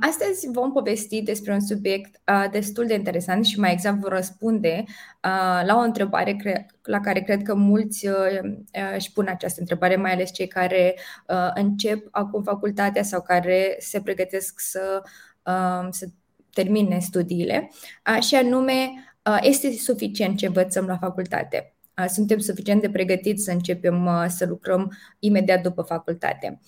Astăzi vom povesti despre un subiect destul de interesant și mai exact vom răspunde la o întrebare la care cred că mulți își pun această întrebare, mai ales cei care încep acum facultatea sau care se pregătesc să, să termine studiile, și anume, este suficient ce învățăm la facultate? Suntem suficient de pregătiți să începem să lucrăm imediat după facultate.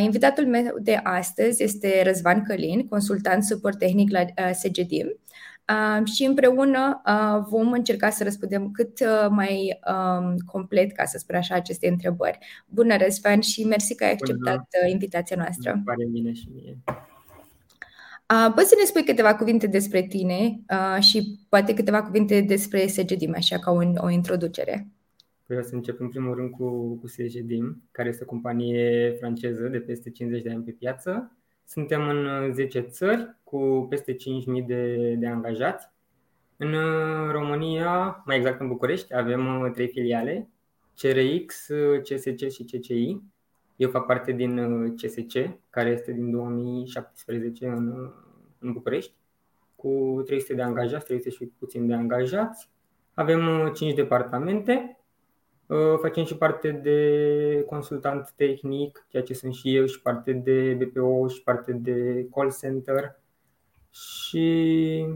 Invitatul meu de astăzi este Răzvan Călin, consultant suport tehnic la SGDIM și împreună vom încerca să răspundem cât mai complet, ca să spun așa, aceste întrebări. Bună, Răzvan, și mersi că ai acceptat Bună. invitația noastră. Îmi pare bine și mie. Poți să ne spui câteva cuvinte despre tine și poate câteva cuvinte despre SGDIM, așa ca un, o introducere? Vreau să încep în primul rând cu, cu SGDIM, care este o companie franceză de peste 50 de ani pe piață. Suntem în 10 țări cu peste 5.000 de, de angajați. În România, mai exact în București, avem trei filiale, CRX, CSC și CCI. Eu fac parte din CSC, care este din 2017 în, în București, cu 300 de angajați, 300 și puțin de angajați. Avem 5 departamente, facem și parte de consultant tehnic, ceea ce sunt și eu, și parte de BPO, și parte de call center. Și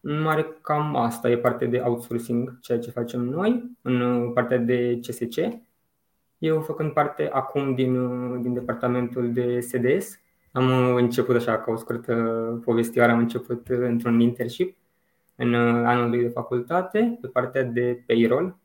în mare cam asta e parte de outsourcing, ceea ce facem noi, în partea de CSC. Eu făcând parte acum din, din departamentul de SDS, am început așa ca o scurtă povestioară, am început într-un internship în anul de facultate pe partea de payroll.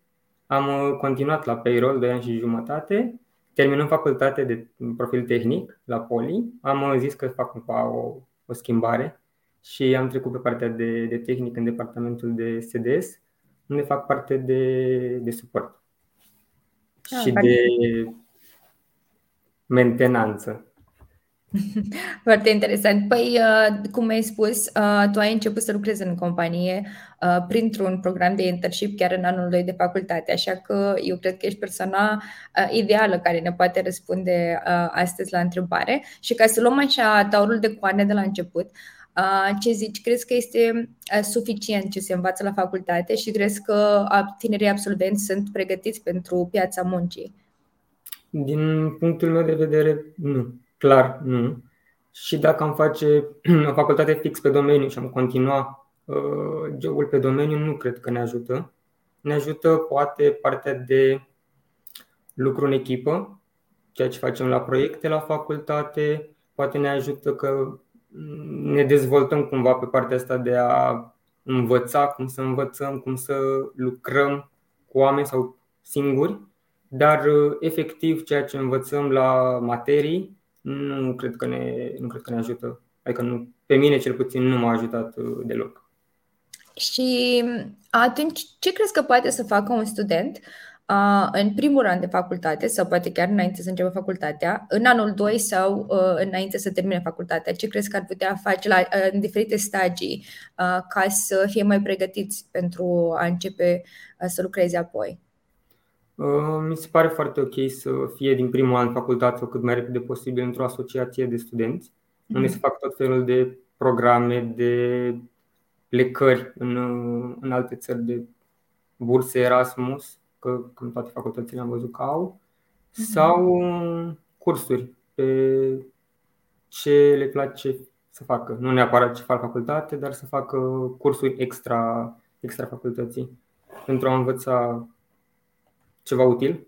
Am continuat la payroll 2 ani și jumătate, terminând facultate de profil tehnic la Poli. Am zis că fac o, o schimbare și am trecut pe partea de, de tehnic în departamentul de SDS, unde fac parte de, de suport și de mentenanță. Foarte interesant. Păi, uh, cum ai spus, uh, tu ai început să lucrezi în companie uh, printr-un program de internship chiar în anul 2 de facultate, așa că eu cred că ești persoana ideală care ne poate răspunde astăzi la întrebare. Și ca să luăm așa taurul de coane de la început, ce zici? Crezi că este suficient ce se învață la facultate și crezi că tinerii absolvenți sunt pregătiți pentru piața muncii? Din punctul meu de vedere, nu. Clar, nu. Și dacă am face o facultate fix pe domeniu și am continua uh, jobul pe domeniu, nu cred că ne ajută. Ne ajută poate partea de lucru în echipă, ceea ce facem la proiecte la facultate, poate ne ajută că ne dezvoltăm cumva pe partea asta de a învăța, cum să învățăm, cum să lucrăm cu oameni sau singuri, dar efectiv ceea ce învățăm la materii nu cred că ne, nu cred că ne ajută. Adică nu, pe mine cel puțin nu m-a ajutat deloc. Și atunci ce crezi că poate să facă un student uh, în primul an de facultate sau poate chiar înainte să înceapă facultatea, în anul 2 sau uh, înainte să termine facultatea? Ce crezi că ar putea face la, uh, în diferite stagii uh, ca să fie mai pregătiți pentru a începe uh, să lucreze apoi? Uh, mi se pare foarte ok să fie din primul an facultate sau cât mai repede posibil într-o asociație de studenți, mm-hmm. unde se fac tot felul de programe, de plecări în, în alte țări de burse Erasmus, că în toate facultățile am văzut că au, mm-hmm. sau cursuri pe ce le place să facă. Nu neapărat ce fac facultate, dar să facă cursuri extra, extra facultății pentru a învăța ceva util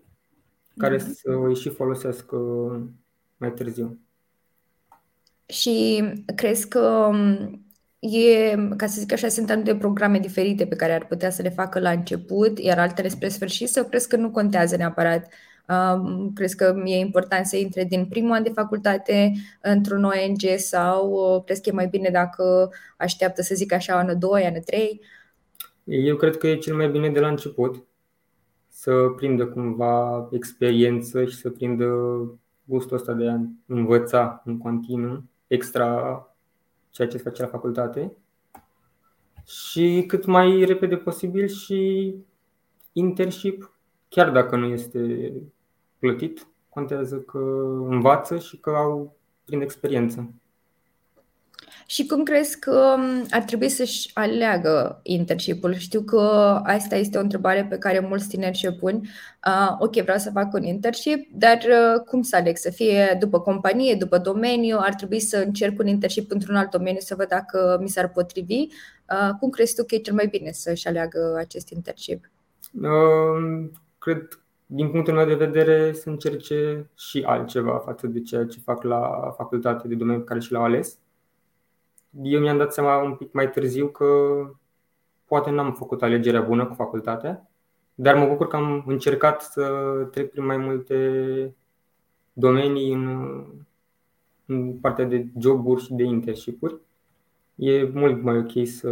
care mm-hmm. să îi și folosească mai târziu. Și crezi că um, e, ca să zic așa, sunt anumite programe diferite pe care ar putea să le facă la început, iar altele spre sfârșit, sau crezi că nu contează neapărat Uh, crezi că e important să intre din primul an de facultate într-un ONG sau uh, crezi că e mai bine dacă așteaptă să zic așa anul 2, anul 3? Eu cred că e cel mai bine de la început să prindă cumva experiență și să prindă gustul ăsta de a învăța în continuu extra ceea ce se face la facultate și cât mai repede posibil și internship, chiar dacă nu este plătit, contează că învață și că au prin experiență. Și cum crezi că um, ar trebui să-și aleagă internship-ul? Știu că asta este o întrebare pe care mulți tineri și-o pun. Uh, ok, vreau să fac un internship, dar uh, cum să aleg? Să fie după companie, după domeniu? Ar trebui să încerc un internship într-un alt domeniu să văd dacă mi s-ar potrivi? Uh, cum crezi tu că e cel mai bine să-și aleagă acest internship? Uh, cred din punctul meu de vedere, să încerce și altceva față de ceea ce fac la facultate de domeniu pe care și l-au ales eu mi-am dat seama un pic mai târziu că poate n-am făcut alegerea bună cu facultatea, dar mă bucur că am încercat să trec prin mai multe domenii în, în partea de joburi și de internship-uri. E mult mai ok să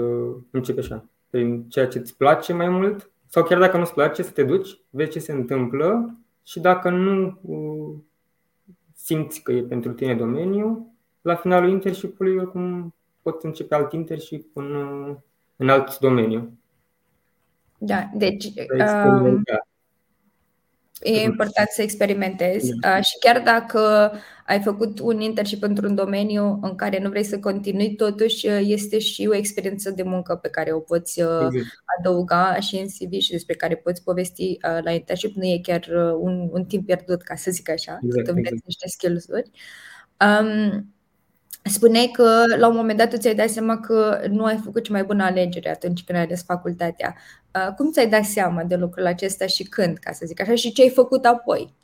începi așa, prin ceea ce îți place mai mult sau chiar dacă nu-ți place să te duci, vezi ce se întâmplă și dacă nu uh, simți că e pentru tine domeniu, la finalul internship-ului oricum pot începe alt internship în, în alt domeniu. Da, deci um, e important să experimentezi da. uh, și chiar dacă ai făcut un internship într-un domeniu în care nu vrei să continui, totuși uh, este și o experiență de muncă pe care o poți uh, exact. adăuga și în CV și despre care poți povesti uh, la internship. Nu e chiar uh, un, un timp pierdut, ca să zic așa, exact, când exact. niște skills-uri. Um, Spuneai că la un moment dat tu ți-ai dat seama că nu ai făcut cea mai bună alegere atunci când ai ales facultatea. Uh, cum ți-ai dat seama de lucrul acesta și când, ca să zic așa, și ce ai făcut apoi?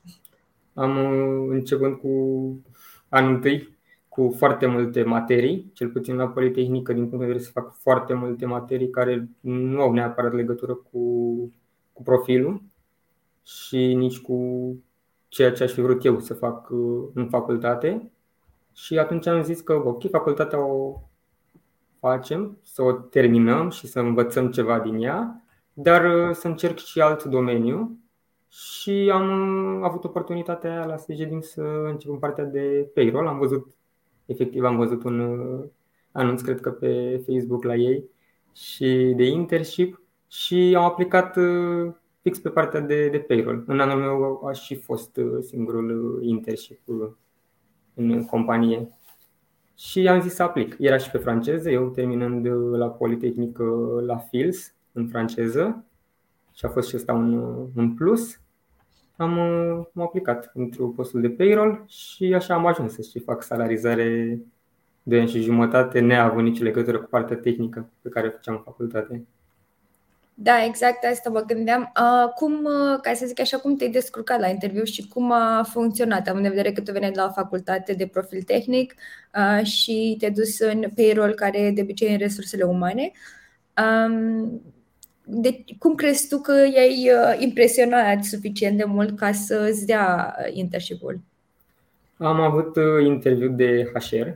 Am uh, început cu anul întâi cu foarte multe materii, cel puțin la Politehnică, din punct de vedere să fac foarte multe materii care nu au neapărat legătură cu, cu profilul și nici cu ceea ce aș fi vrut eu să fac uh, în facultate. Și atunci am zis că, ok, facultatea o facem, să o terminăm și să învățăm ceva din ea, dar uh, să încerc și alt domeniu. Și am avut oportunitatea la Sejedin să încep în partea de payroll. Am văzut, efectiv, am văzut un uh, anunț, cred că pe Facebook la ei, și de internship și am aplicat uh, fix pe partea de, de payroll. În anul meu a și fost singurul internship în companie. Și am zis să aplic. Era și pe franceză, eu terminând la Politehnică la Fils, în franceză, și a fost și ăsta un, un plus. Am, am aplicat pentru postul de payroll și așa am ajuns să și fac salarizare de ani și jumătate, neavând nicio legătură cu partea tehnică pe care o făceam în facultate. Da, exact asta mă gândeam. Uh, cum, uh, ca să zic așa, cum te-ai descurcat la interviu și cum a funcționat? Am în vedere că tu veneai de la facultate de profil tehnic uh, și te-ai dus în payroll, care de obicei în resursele umane. Um, de, cum crezi tu că i-ai uh, impresionat suficient de mult ca să îți dea uh, internship-ul? Am avut uh, interviu de HR,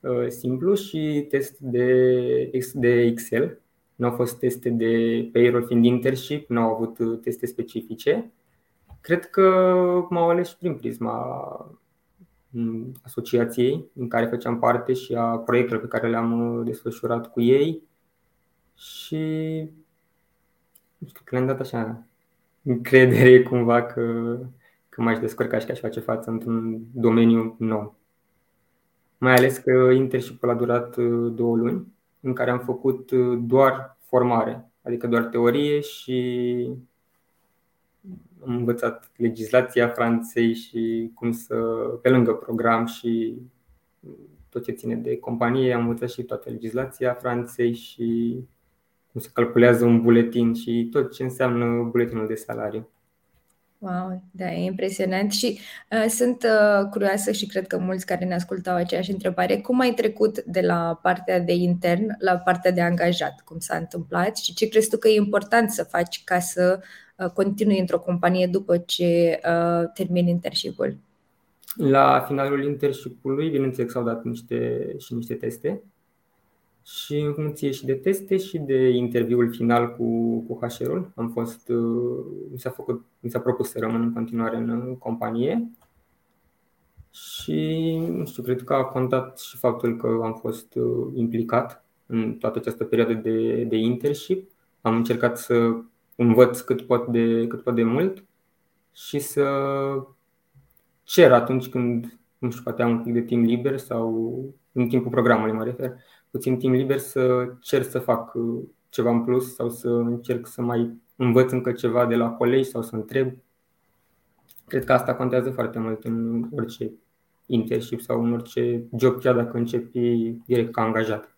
uh, simplu, și test de, de Excel nu au fost teste de payroll fiind internship, nu au avut uh, teste specifice. Cred că m-au ales și prin prisma mm, asociației în care făceam parte și a proiectelor pe care le-am uh, desfășurat cu ei și că le-am dat așa încredere cumva că, că m-aș descurca și că aș face față într-un domeniu nou. Mai ales că internship-ul a durat uh, două luni în care am făcut uh, doar formare, adică doar teorie și am învățat legislația Franței și cum să, pe lângă program și tot ce ține de companie, am învățat și toată legislația Franței și cum se calculează un buletin și tot ce înseamnă buletinul de salariu. Wow, da, e impresionant și uh, sunt uh, curioasă și cred că mulți care ne ascultau aceeași întrebare. Cum ai trecut de la partea de intern la partea de angajat? Cum s-a întâmplat și ce crezi tu că e important să faci ca să continui într-o companie după ce termini internship-ul? La finalul internship-ului, bineînțeles, s-au dat niște, și niște teste și în funcție și de teste și de interviul final cu, cu HR-ul, am fost, mi s-a, făcut, mi s-a propus să rămân în continuare în companie și nu știu, cred că a contat și faptul că am fost implicat în toată această perioadă de, de internship. Am încercat să învăț cât pot de, cât pot de mult și să cer atunci când, nu știu, poate am un pic de timp liber sau în timpul programului mă refer, puțin timp liber să cer să fac uh, ceva în plus sau să încerc să mai învăț încă ceva de la colegi sau să întreb. Cred că asta contează foarte mult în orice internship sau în orice job, chiar dacă începi direct ca angajat.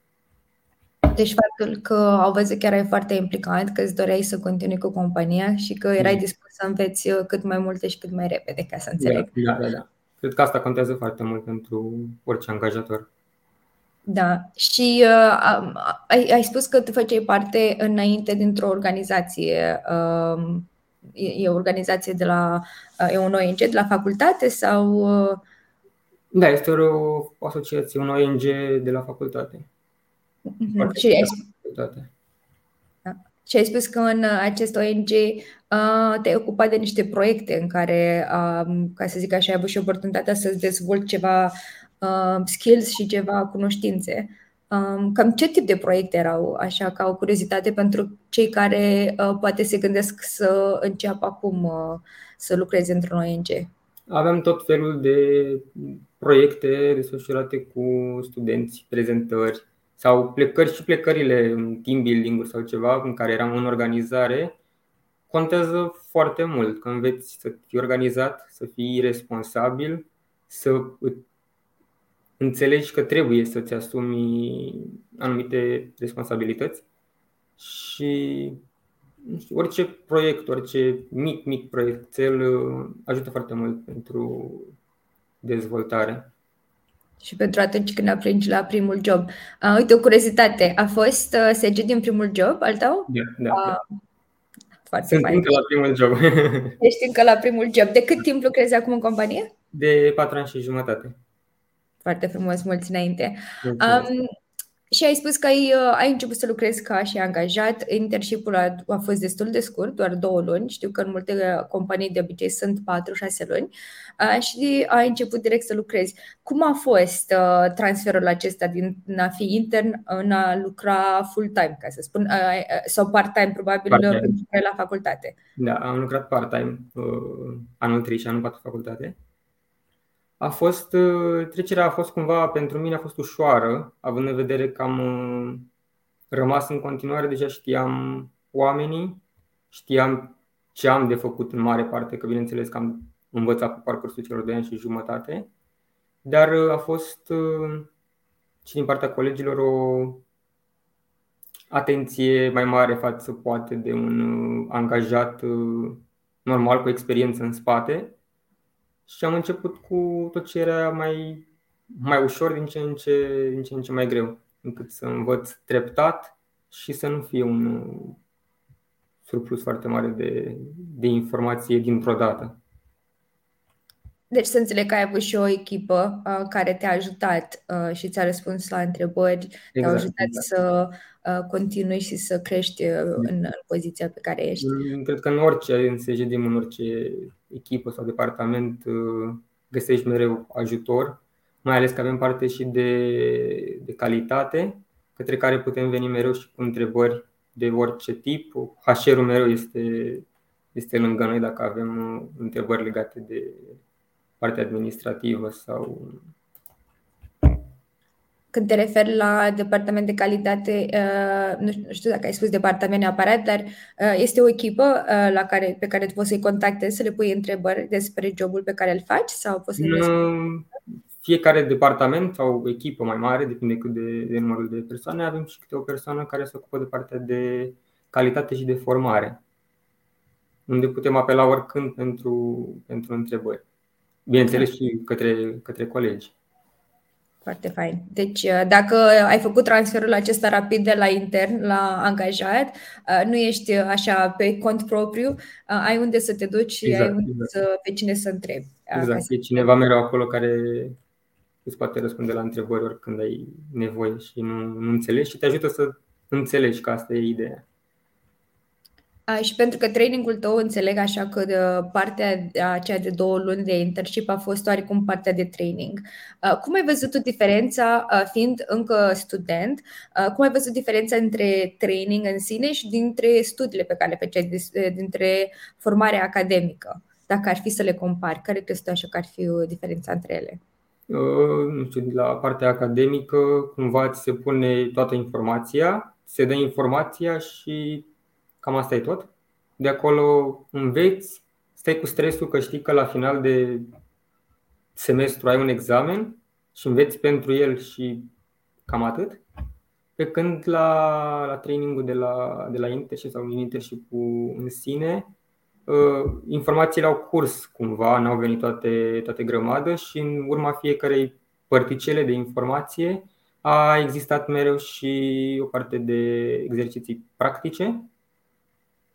Deci faptul că au văzut că erai foarte implicat, că îți doreai să continui cu compania și că erai mm. dispus să înveți uh, cât mai multe și cât mai repede, ca să înțeleg. Da, da, da. Cred că asta contează foarte mult pentru orice angajator. Da, și uh, ai, ai spus că tu făceai parte înainte dintr-o organizație. Uh, e, e o organizație de la. Uh, e un ONG de la facultate sau. Uh... Da, este o asociație, un ONG de la facultate. Mm-hmm. Și, ai spus, da. și ai spus că în acest ONG uh, te-ai ocupat de niște proiecte în care, uh, ca să zic așa, ai avut și oportunitatea să-ți dezvolți ceva uh, skills și ceva cunoștințe. Um, cam ce tip de proiecte erau, așa, ca o curiozitate pentru cei care uh, poate se gândesc să înceapă acum uh, să lucreze într-un ONG? Avem tot felul de proiecte desfășurate cu studenți, prezentări sau plecări și plecările în team building sau ceva în care eram în organizare contează foarte mult că înveți să fii organizat, să fii responsabil, să înțelegi că trebuie să-ți asumi anumite responsabilități și nu știu, orice proiect, orice mic, mic proiectel uh, ajută foarte mult pentru dezvoltare. Și pentru atunci când apringi la primul job. Uh, uite, o curiozitate. A fost uh, SG din primul job al tău? Da, da. Uh, foarte Sunt fain. încă la primul job. Ești încă la primul job. De cât timp lucrezi acum în companie? De patru ani și jumătate. Foarte frumos, mulți înainte. Um, și ai spus că ai, uh, ai început să lucrezi ca și angajat. Internship-ul a, a fost destul de scurt, doar două luni. Știu că în multe uh, companii de obicei sunt patru-șase luni. Uh, și ai început direct să lucrezi. Cum a fost uh, transferul acesta din a fi intern în a lucra full-time, ca să spun, uh, uh sau part-time, probabil, part-time. la facultate? Da, am lucrat part-time uh, anul 3 și anul 4 facultate a fost, uh, trecerea a fost cumva, pentru mine a fost ușoară, având în vedere că am uh, rămas în continuare, deja știam oamenii, știam ce am de făcut în mare parte, că bineînțeles că am învățat pe parcursul celor de ani și jumătate, dar uh, a fost și din partea colegilor o atenție mai mare față poate de un angajat normal cu experiență în spate și am început cu tot ce era mai, mai ușor din ce, în ce, din ce în ce mai greu, încât să învăț treptat și să nu fie un surplus foarte mare de, de informație dintr-o dată. Deci să înțeleg că ai avut și o echipă uh, care te-a ajutat uh, și ți-a răspuns la întrebări, exact, te-a ajutat exact. să uh, continui și să crești uh, în, în poziția pe care ești. Mm, cred că în orice, în SGDM, în orice echipă sau departament uh, găsești mereu ajutor, mai ales că avem parte și de, de calitate, către care putem veni mereu și cu întrebări de orice tip. HR-ul mereu este, este lângă noi dacă avem uh, întrebări legate de partea administrativă sau când te referi la departament de calitate, uh, nu știu dacă ai spus departament neapărat, dar uh, este o echipă uh, la care, pe care tu poți să-i contactezi, să le pui întrebări despre jobul pe care îl faci sau poți să Fiecare departament sau echipă mai mare, depinde cât de, de numărul de persoane, avem și câte o persoană care se ocupă de partea de calitate și de formare, unde putem apela oricând pentru, pentru întrebări. Bineînțeles și către, către colegi. Foarte fain. Deci, uh, dacă ai făcut transferul acesta rapid de la intern la angajat, uh, nu ești uh, așa pe cont propriu, ai unde să te duci și exact, ai unde exact. să, pe cine să întrebi. Exact, e cineva mereu acolo care îți poate răspunde la întrebări oricând ai nevoie și nu, nu înțelegi și te ajută să înțelegi că asta e ideea. Și pentru că trainingul tău înțeleg așa că de partea aceea de două luni de internship a fost oarecum partea de training. Cum ai văzut tu diferența, fiind încă student, cum ai văzut diferența între training în sine și dintre studiile pe care le făceai, dintre formarea academică? Dacă ar fi să le compari, care crezi tu așa că ar fi diferența între ele? Nu știu, la partea academică cumva ți se pune toată informația, se dă informația și Cam asta e tot. De acolo înveți, stai cu stresul că știi că la final de semestru ai un examen și înveți pentru el și cam atât. Pe când la, la trainingul de la, de la internship sau internship-ul în sine, uh, informațiile au curs cumva, n-au venit toate, toate grămadă și în urma fiecarei părticele de informație a existat mereu și o parte de exerciții practice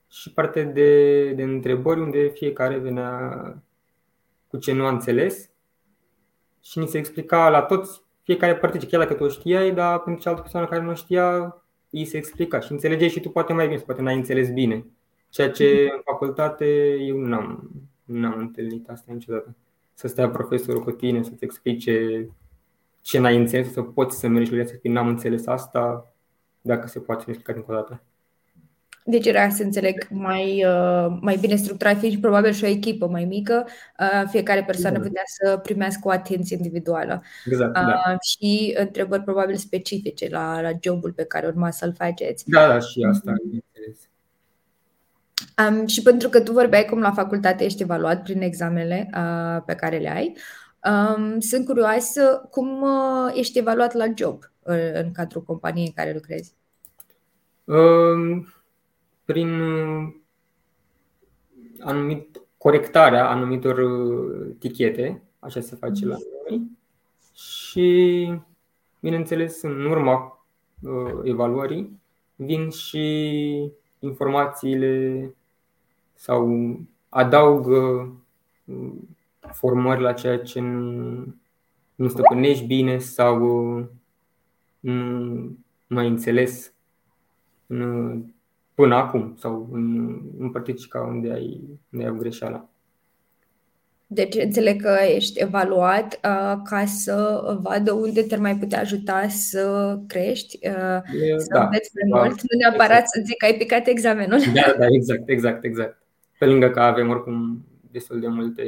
și parte de, de întrebări unde fiecare venea cu ce nu a înțeles și ni se explica la toți, fiecare parte, chiar dacă tu o știai, dar pentru cealaltă persoană care nu știa, îi se explica și înțelegeai și tu poate mai bine, poate n-ai înțeles bine. Ceea ce mhm. în facultate eu n-am, n-am întâlnit asta niciodată. Să stea profesorul cu tine, să-ți explice ce n-ai înțeles, să poți să mergi la să spui n-am înțeles asta, dacă se poate explica încă o dată. Deci era, să înțeleg, mai, uh, mai bine structurat, fiind probabil și o echipă mai mică, uh, fiecare persoană exact. putea să primească o atenție individuală. Exact, uh, da. Și întrebări probabil specifice la, la jobul pe care urma să-l faceți. Da, da, și asta, bineînțeles. Um, și pentru că tu vorbeai cum la facultate ești evaluat prin examenele uh, pe care le ai, um, sunt curioasă cum uh, ești evaluat la job uh, în cadrul companiei în care lucrezi. Um prin uh, anumit, corectarea anumitor uh, tichete, așa se face la noi, și, bineînțeles, în urma uh, evaluării vin și informațiile sau adaugă formări la ceea ce nu, nu stăpânești bine sau nu, nu ai înțeles în până acum sau în, în părticica unde ai, unde ai o greșeală. Deci înțeleg că ești evaluat uh, ca să vadă unde te mai putea ajuta să crești, uh, e, să da, înveți mai da, mult, nu neapărat exact. să zic că ai picat examenul. Da, da, exact, exact, exact. Pe lângă că avem oricum destul de multe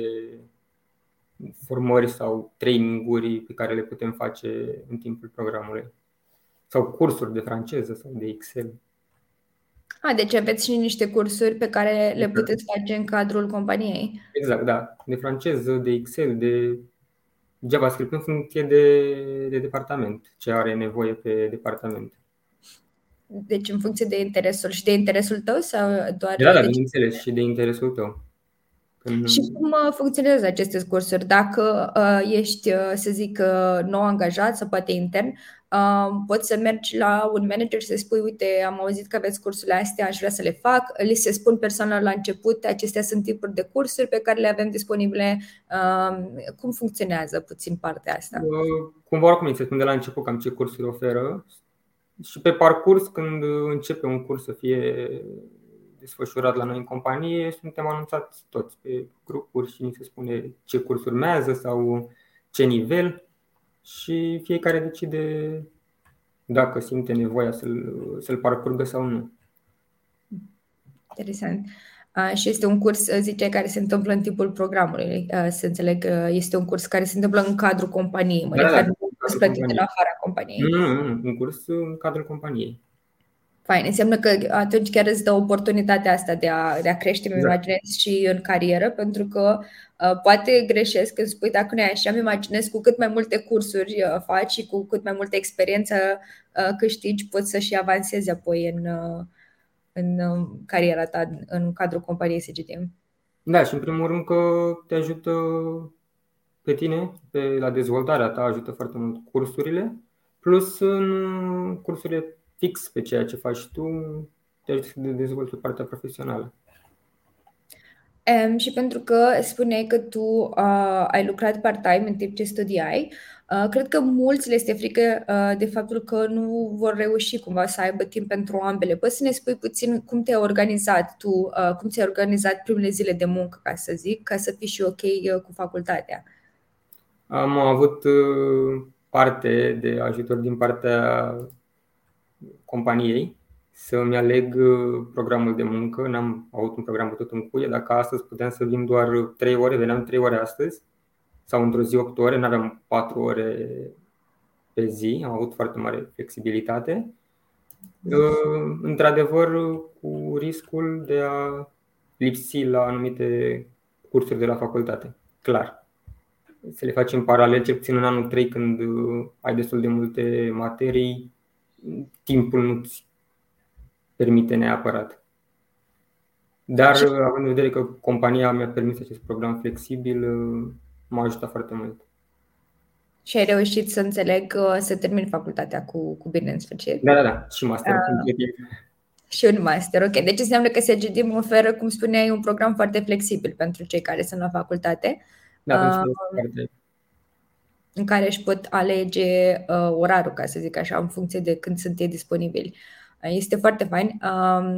formări sau traininguri pe care le putem face în timpul programului. Sau cursuri de franceză sau de Excel. A, deci aveți și niște cursuri pe care le exact. puteți face în cadrul companiei. Exact, da. De franceză, de Excel, de JavaScript în funcție de, de departament, ce are nevoie pe departament. Deci în funcție de interesul și de interesul tău sau doar... Da, da, de bineînțeles, și de interesul tău. Când... Și cum uh, funcționează aceste cursuri? Dacă uh, ești, uh, să zic, uh, nou angajat sau poate intern, Uh, poți să mergi la un manager și să spui, uite, am auzit că aveți cursurile astea, aș vrea să le fac. Li se spun persoanelor la început, acestea sunt tipuri de cursuri pe care le avem disponibile. Uh, cum funcționează puțin partea asta? Uh, cumva oricum se spun de la început cam ce cursuri oferă și pe parcurs, când începe un curs să fie desfășurat la noi în companie, suntem anunțați toți pe grupuri și ni se spune ce curs urmează sau ce nivel și fiecare decide dacă simte nevoia să-l, să-l parcurgă sau nu. Interesant. Uh, și este un curs, zice, care se întâmplă în timpul programului. Uh, să înțeleg, uh, este un curs care se întâmplă în cadrul companiei. Mă da, refer, da, nu un plătit în afara companiei. Nu, nu, nu, un curs în cadrul companiei. Fain, înseamnă că atunci chiar îți dă oportunitatea asta de a, de a crește, exact. imaginez, și în carieră, pentru că uh, poate greșesc când spui dacă nu e așa, îmi imaginez cu cât mai multe cursuri uh, faci și cu cât mai multă experiență uh, câștigi, poți să și avansezi apoi în, uh, în uh, cariera ta, în cadrul companiei SGTM. Da, și în primul rând că te ajută pe tine, pe, la dezvoltarea ta ajută foarte mult cursurile, plus în cursurile fix pe ceea ce faci tu, te ajută să dezvolți partea profesională. Um, și pentru că spuneai că tu uh, ai lucrat part-time în timp ce studiai, uh, cred că mulți le este frică uh, de faptul că nu vor reuși cumva să aibă timp pentru ambele. Poți să ne spui puțin cum te-ai organizat tu, uh, cum ți-ai organizat primele zile de muncă, ca să zic, ca să fii și ok uh, cu facultatea? Am avut uh, parte de ajutor din partea companiei să-mi aleg uh, programul de muncă. N-am avut un program tot în cuie. Dacă astăzi puteam să vin doar 3 ore, veneam 3 ore astăzi sau într-o zi 8 ore, nu aveam 4 ore pe zi, am avut foarte mare flexibilitate. Uh, într-adevăr, cu riscul de a lipsi la anumite cursuri de la facultate. Clar. Să le facem paralel, cel puțin în anul 3, când uh, ai destul de multe materii, timpul nu-ți permite neapărat. Dar având în vedere că compania mi-a permis acest program flexibil, m-a ajutat foarte mult. Și ai reușit să înțeleg să termin facultatea cu, cu bine în sfârșit? Da, da, da. Și master. Uh, și un master, ok. Deci înseamnă că SGDIM oferă, cum spuneai, un program foarte flexibil pentru cei care sunt la facultate. Da, uh, în care își pot alege uh, orarul, ca să zic așa, în funcție de când sunt ei disponibili. Este foarte fain.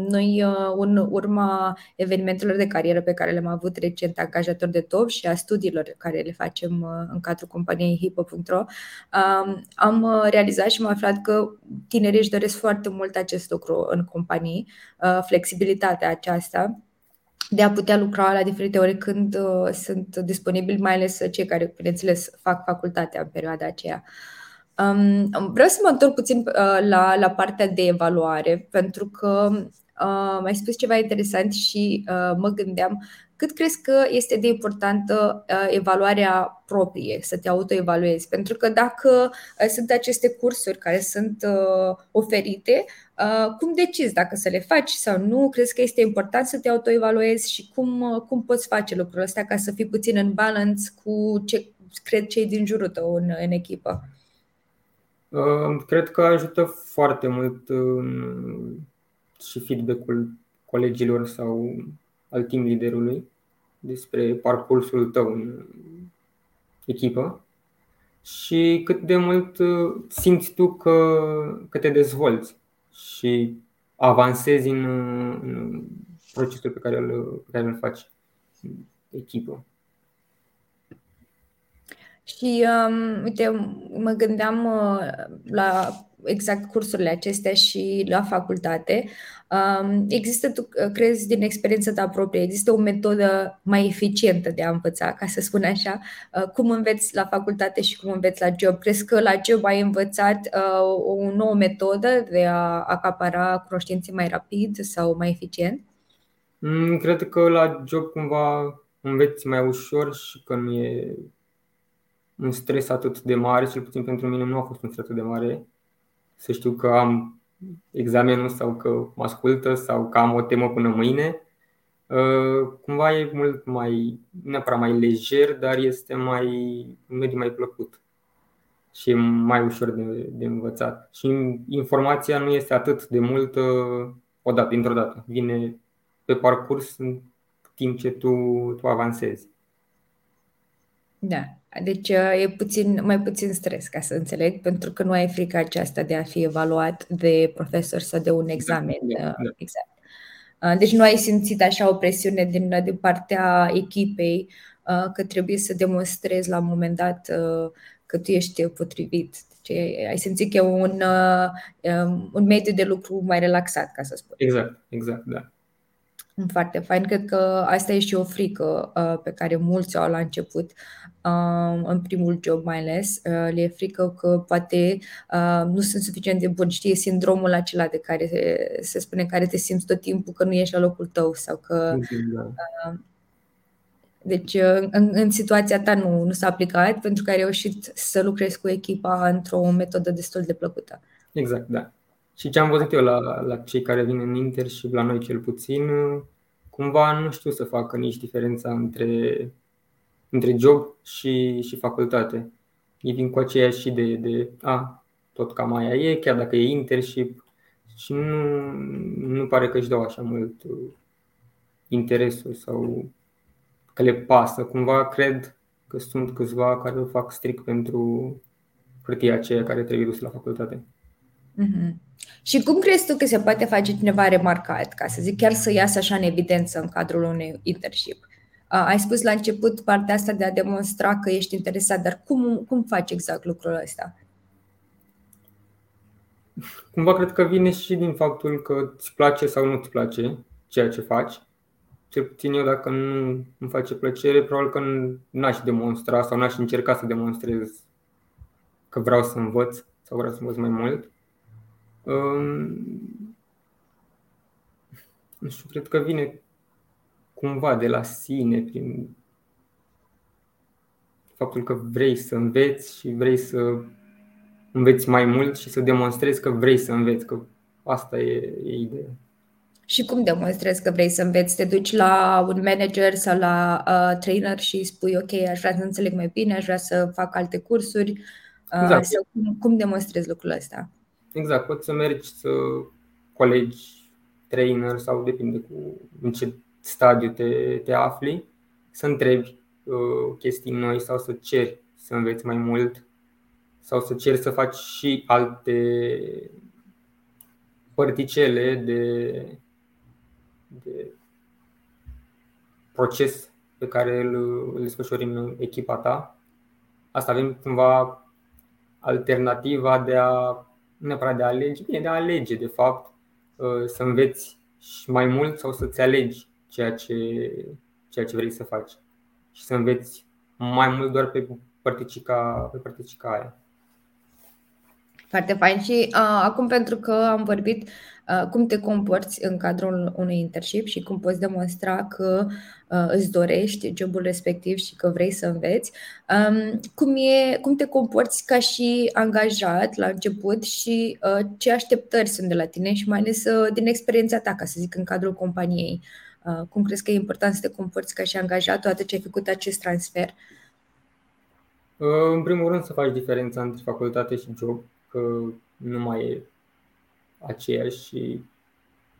Noi, uh, în urma evenimentelor de carieră pe care le-am avut recent, angajator de top și a studiilor care le facem uh, în cadrul companiei hipo.ro, am uh, realizat și am aflat că tinerii își doresc foarte mult acest lucru în companii, flexibilitatea aceasta de a putea lucra la diferite ore când sunt disponibili, mai ales cei care, bineînțeles, fac facultatea în perioada aceea. Uh, Um, vreau să mă întorc puțin uh, la, la partea de evaluare, pentru că uh, mai spus ceva interesant și uh, mă gândeam cât crezi că este de importantă uh, evaluarea proprie, să te autoevaluezi? Pentru că dacă uh, sunt aceste cursuri care sunt uh, oferite, uh, cum decizi dacă să le faci sau nu? Crezi că este important să te autoevaluezi și cum, uh, cum poți face lucrul ăsta ca să fii puțin în balance cu ce cred cei din jurul tău în, în echipă? Cred că ajută foarte mult și feedback-ul colegilor sau al team liderului despre parcursul tău în echipă și cât de mult uh, simți tu că, că te dezvolți și avansezi în, în procesul pe care îl, pe care îl faci în echipă. Și um, uite, mă gândeam uh, la exact cursurile acestea și la facultate. Um, există, tu uh, crezi din experiența ta proprie, există o metodă mai eficientă de a învăța, ca să spun așa, uh, cum înveți la facultate și cum înveți la job? Crezi că la job ai învățat uh, o nouă metodă de a acapara cunoștințe mai rapid sau mai eficient? Mm, cred că la job cumva înveți mai ușor și că nu e un stres atât de mare, cel puțin pentru mine nu a fost un stres atât de mare. Să știu că am examenul sau că mă ascultă sau că am o temă până mâine. Uh, cumva e mult mai, neapărat mai lejer, dar este mai, un mediu mai plăcut și e mai ușor de, de învățat. Și informația nu este atât de multă odată, dintr-o dată. Vine pe parcurs în timp ce tu, tu avansezi. Da. Deci uh, e puțin, mai puțin stres, ca să înțeleg, pentru că nu ai frica aceasta de a fi evaluat de profesor sau de un examen. Da, da. Uh, exact. Uh, deci nu ai simțit așa o presiune din, din partea echipei că trebuie să demonstrezi la un moment dat că tu ești potrivit. Deci ai simțit că e un, um, un mediu de lucru mai relaxat, ca să spun. Exact, exact, da. Foarte fain. Cred că asta e și o frică uh, pe care mulți o au la început, uh, în primul job mai ales. Uh, le e frică că poate uh, nu sunt suficient de bun. Știi, sindromul acela de care se, se spune care te simți tot timpul că nu ești la locul tău sau că. Da. Uh, deci, uh, în, în situația ta nu, nu s-a aplicat pentru că ai reușit să lucrezi cu echipa într-o metodă destul de plăcută. Exact, da. Și ce am văzut eu la, la cei care vin în Inter și la noi cel puțin, cumva nu știu să facă nici diferența între între job și, și facultate. Ei vin cu aceeași idee de a, tot cam aia e, chiar dacă e internship și nu, nu pare că își dau așa mult uh, interesul sau că le pasă. Cumva cred că sunt câțiva care o fac strict pentru hârtia aceea care trebuie dusă la facultate. Mm-hmm. Și cum crezi tu că se poate face cineva remarcat, ca să zic, chiar să iasă așa în evidență în cadrul unui internship? Uh, ai spus la început partea asta de a demonstra că ești interesat, dar cum, cum faci exact lucrul ăsta? Cumva cred că vine și din faptul că îți place sau nu îți place ceea ce faci. Cel puțin eu dacă nu îmi face plăcere, probabil că n-aș demonstra sau n-aș încerca să demonstrez că vreau să învăț sau vreau să învăț mai mult. Um, nu știu, cred că vine cumva de la sine prin faptul că vrei să înveți și vrei să înveți mai mult și să demonstrezi că vrei să înveți, că asta e, e ideea. Și cum demonstrezi că vrei să înveți? Te duci la un manager sau la uh, trainer și spui ok, aș vrea să înțeleg mai bine, aș vrea să fac alte cursuri. Uh, exact. sau cum, cum demonstrezi lucrul ăsta? Exact, poți să mergi să colegi trainer sau depinde cu în ce stadiu te, te afli, să întrebi uh, chestii noi sau să ceri să înveți mai mult sau să ceri să faci și alte părticele de, de proces pe care îl, îl desfășori în echipa ta. Asta avem cumva alternativa de a, nu neapărat de a alege, bine, de a alege, de fapt, uh, să înveți și mai mult sau să-ți alegi ceea ce, ceea ce vrei să faci și să înveți mai mult doar pe părticica, pe părticica aia. Foarte fain. Și uh, acum, pentru că am vorbit uh, cum te comporți în cadrul unui internship și cum poți demonstra că uh, îți dorești jobul respectiv și că vrei să înveți, um, cum, e, cum te comporți ca și angajat la început și uh, ce așteptări sunt de la tine și mai ales uh, din experiența ta, ca să zic, în cadrul companiei. Uh, cum crezi că e important să te comporți ca și angajat toate ce ai făcut acest transfer? Uh, în primul rând să faci diferența între facultate și job că nu mai e aceeași și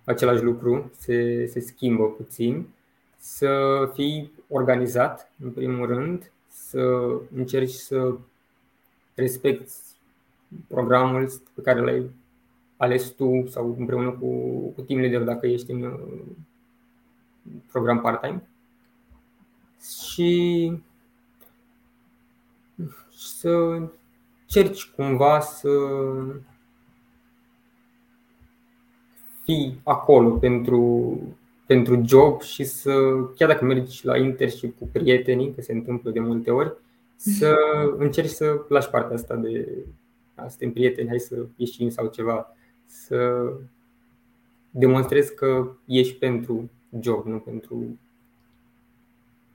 același lucru, se, se schimbă puțin. Să fii organizat, în primul rând, să încerci să respecti programul pe care l-ai ales tu sau împreună cu, cu team leader dacă ești în program part-time. Și să încerci cumva să fii acolo pentru, pentru job și să, chiar dacă mergi la internship cu prietenii, că se întâmplă de multe ori, să încerci să lași partea asta de a, suntem prieteni, hai să ieșim sau ceva, să demonstrezi că ești pentru job, nu pentru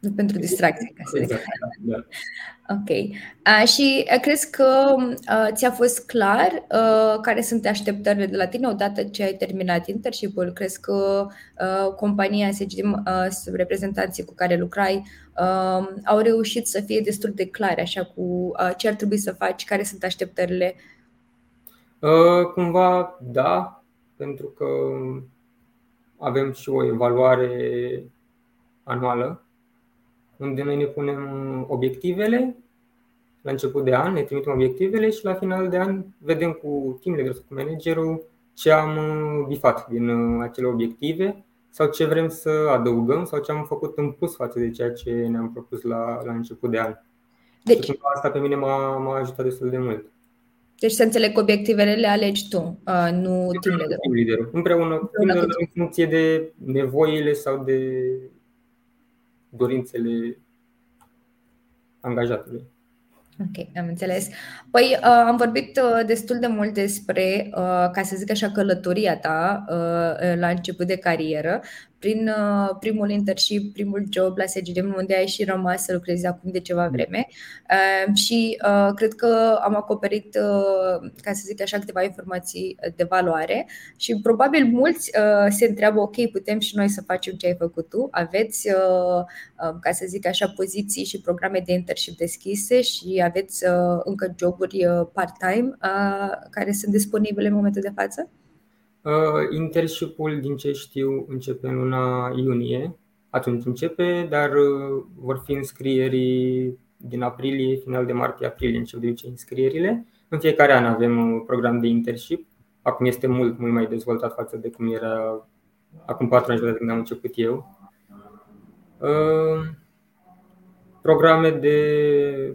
nu pentru distracție, ca să exact, da. Ok. Uh, și uh, crezi că uh, ți-a fost clar uh, care sunt așteptările de la tine odată ce ai terminat internship-ul? Crezi că uh, compania, să zicem, uh, reprezentanții cu care lucrai uh, au reușit să fie destul de clare așa cu uh, ce ar trebui să faci, care sunt așteptările? Uh, cumva da, pentru că avem și o evaluare anuală unde noi ne punem obiectivele la început de an, ne trimitem obiectivele și la final de an vedem cu team leader sau cu managerul ce am bifat din uh, acele obiective sau ce vrem să adăugăm sau ce am făcut în plus față de ceea ce ne-am propus la, la început de an. Deci, și asta pe mine m-a, m-a ajutat destul de mult. Deci să înțeleg că obiectivele le alegi tu, uh, nu team leader. Team leader. Împreună, Împreună în funcție de nevoile sau de dorințele angajatului. Ok, am înțeles. Păi uh, am vorbit uh, destul de mult despre, uh, ca să zic așa, călătoria ta uh, la început de carieră prin uh, primul internship, primul job la SGDM, unde ai și rămas să lucrezi acum de ceva vreme. Uh, și uh, cred că am acoperit, uh, ca să zic așa, câteva informații de valoare și probabil mulți uh, se întreabă, ok, putem și noi să facem ce ai făcut tu. Aveți, uh, uh, ca să zic așa, poziții și programe de internship deschise și aveți uh, încă joburi uh, part-time uh, care sunt disponibile în momentul de față? Uh, internship-ul, din ce știu, începe în luna iunie. Atunci începe, dar uh, vor fi înscrieri din aprilie, final de martie-aprilie încep de obicei înscrierile. În fiecare an avem un program de internship. Acum este mult, mult mai dezvoltat față de cum era acum patru ani de când am început eu. Uh, programe de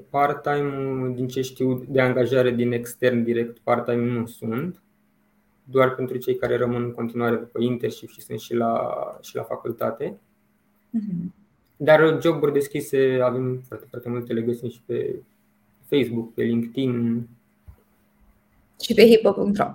part-time, din ce știu, de angajare din extern direct, part-time nu sunt doar pentru cei care rămân în continuare după internship și sunt și la, și la facultate. Mm-hmm. Dar joburi deschise avem foarte, foarte multe, le găsim și pe Facebook, pe LinkedIn. Și pe hipo.ro.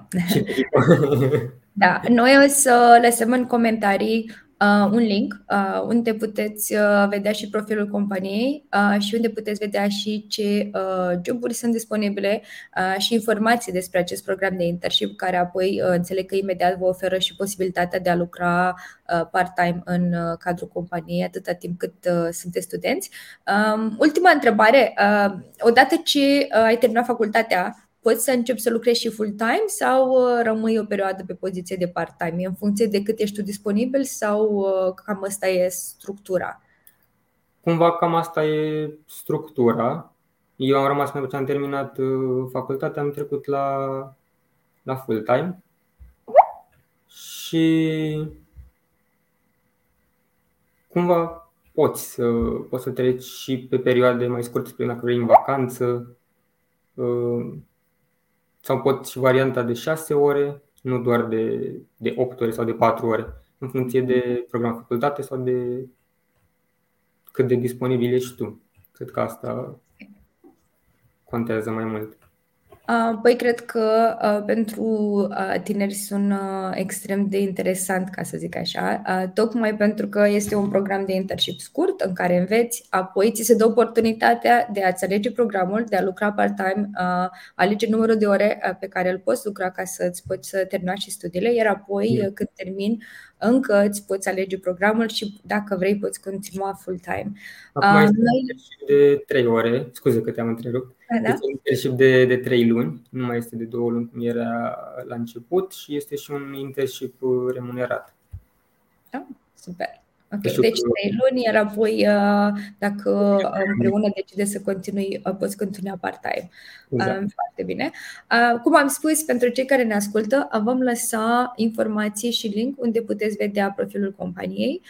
da, noi o să lăsăm în comentarii uh, un link uh, unde puteți uh, vedea și profilul companiei uh, și unde puteți vedea și ce uh, joburi sunt disponibile uh, și informații despre acest program de internship, care apoi uh, înțeleg că imediat vă oferă și posibilitatea de a lucra uh, part-time în uh, cadrul companiei atâta timp cât uh, sunteți studenți. Um, ultima întrebare, uh, odată ce uh, ai terminat facultatea, poți să începi să lucrezi și full-time sau uh, rămâi o perioadă pe poziție de part-time? E în funcție de cât ești tu disponibil sau uh, cam asta e structura? Cumva cam asta e structura. Eu am rămas pentru ce am terminat uh, facultatea, am trecut la, la full-time și cumva poți să, poți să treci și pe perioade mai scurte, spre dacă vrei în vacanță, sau pot și varianta de 6 ore, nu doar de, de 8 ore sau de 4 ore, în funcție de program facultate sau de cât de disponibil ești tu. Cred că asta contează mai mult. Păi cred că pentru tineri sună extrem de interesant, ca să zic așa, tocmai pentru că este un program de internship scurt în care înveți, apoi ți se dă oportunitatea de a-ți alege programul, de a lucra part-time, alege numărul de ore pe care îl poți lucra ca să-ți poți să termina și studiile, iar apoi mm. când termin încă îți poți alege programul și dacă vrei poți continua full-time. Acum uh, este noi... de 3 ore, scuze că te-am întrerupt. Da? Este un internship de, de 3 luni, nu mai este de 2 luni cum era la început și este și un internship remunerat. Da, super. Ok, deci, deci trei luni, iar apoi uh, dacă uh, împreună decide să continui, uh, poți continua part-time. Exact. Foarte bine. Cum am spus, pentru cei care ne ascultă, vom lăsa informații și link unde puteți vedea profilul companiei,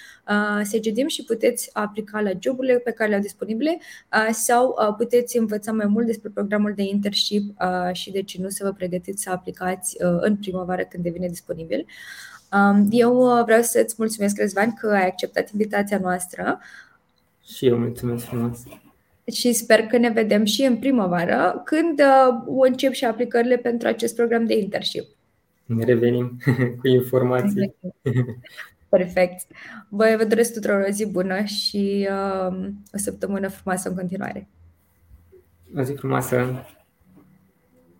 să gândim și puteți aplica la joburile pe care le au disponibile sau puteți învăța mai mult despre programul de internship și de ce nu să vă pregătiți să aplicați în primăvară când devine disponibil. Eu uh, vreau să-ți mulțumesc, Răzvan, că ai acceptat invitația noastră. Și eu mulțumesc frumos. Și sper că ne vedem și în primăvară, când uh, încep și aplicările pentru acest program de internship. Ne revenim cu informații. Perfect. Vă, vă doresc tuturor o zi bună și uh, o săptămână frumoasă în continuare. O zi frumoasă!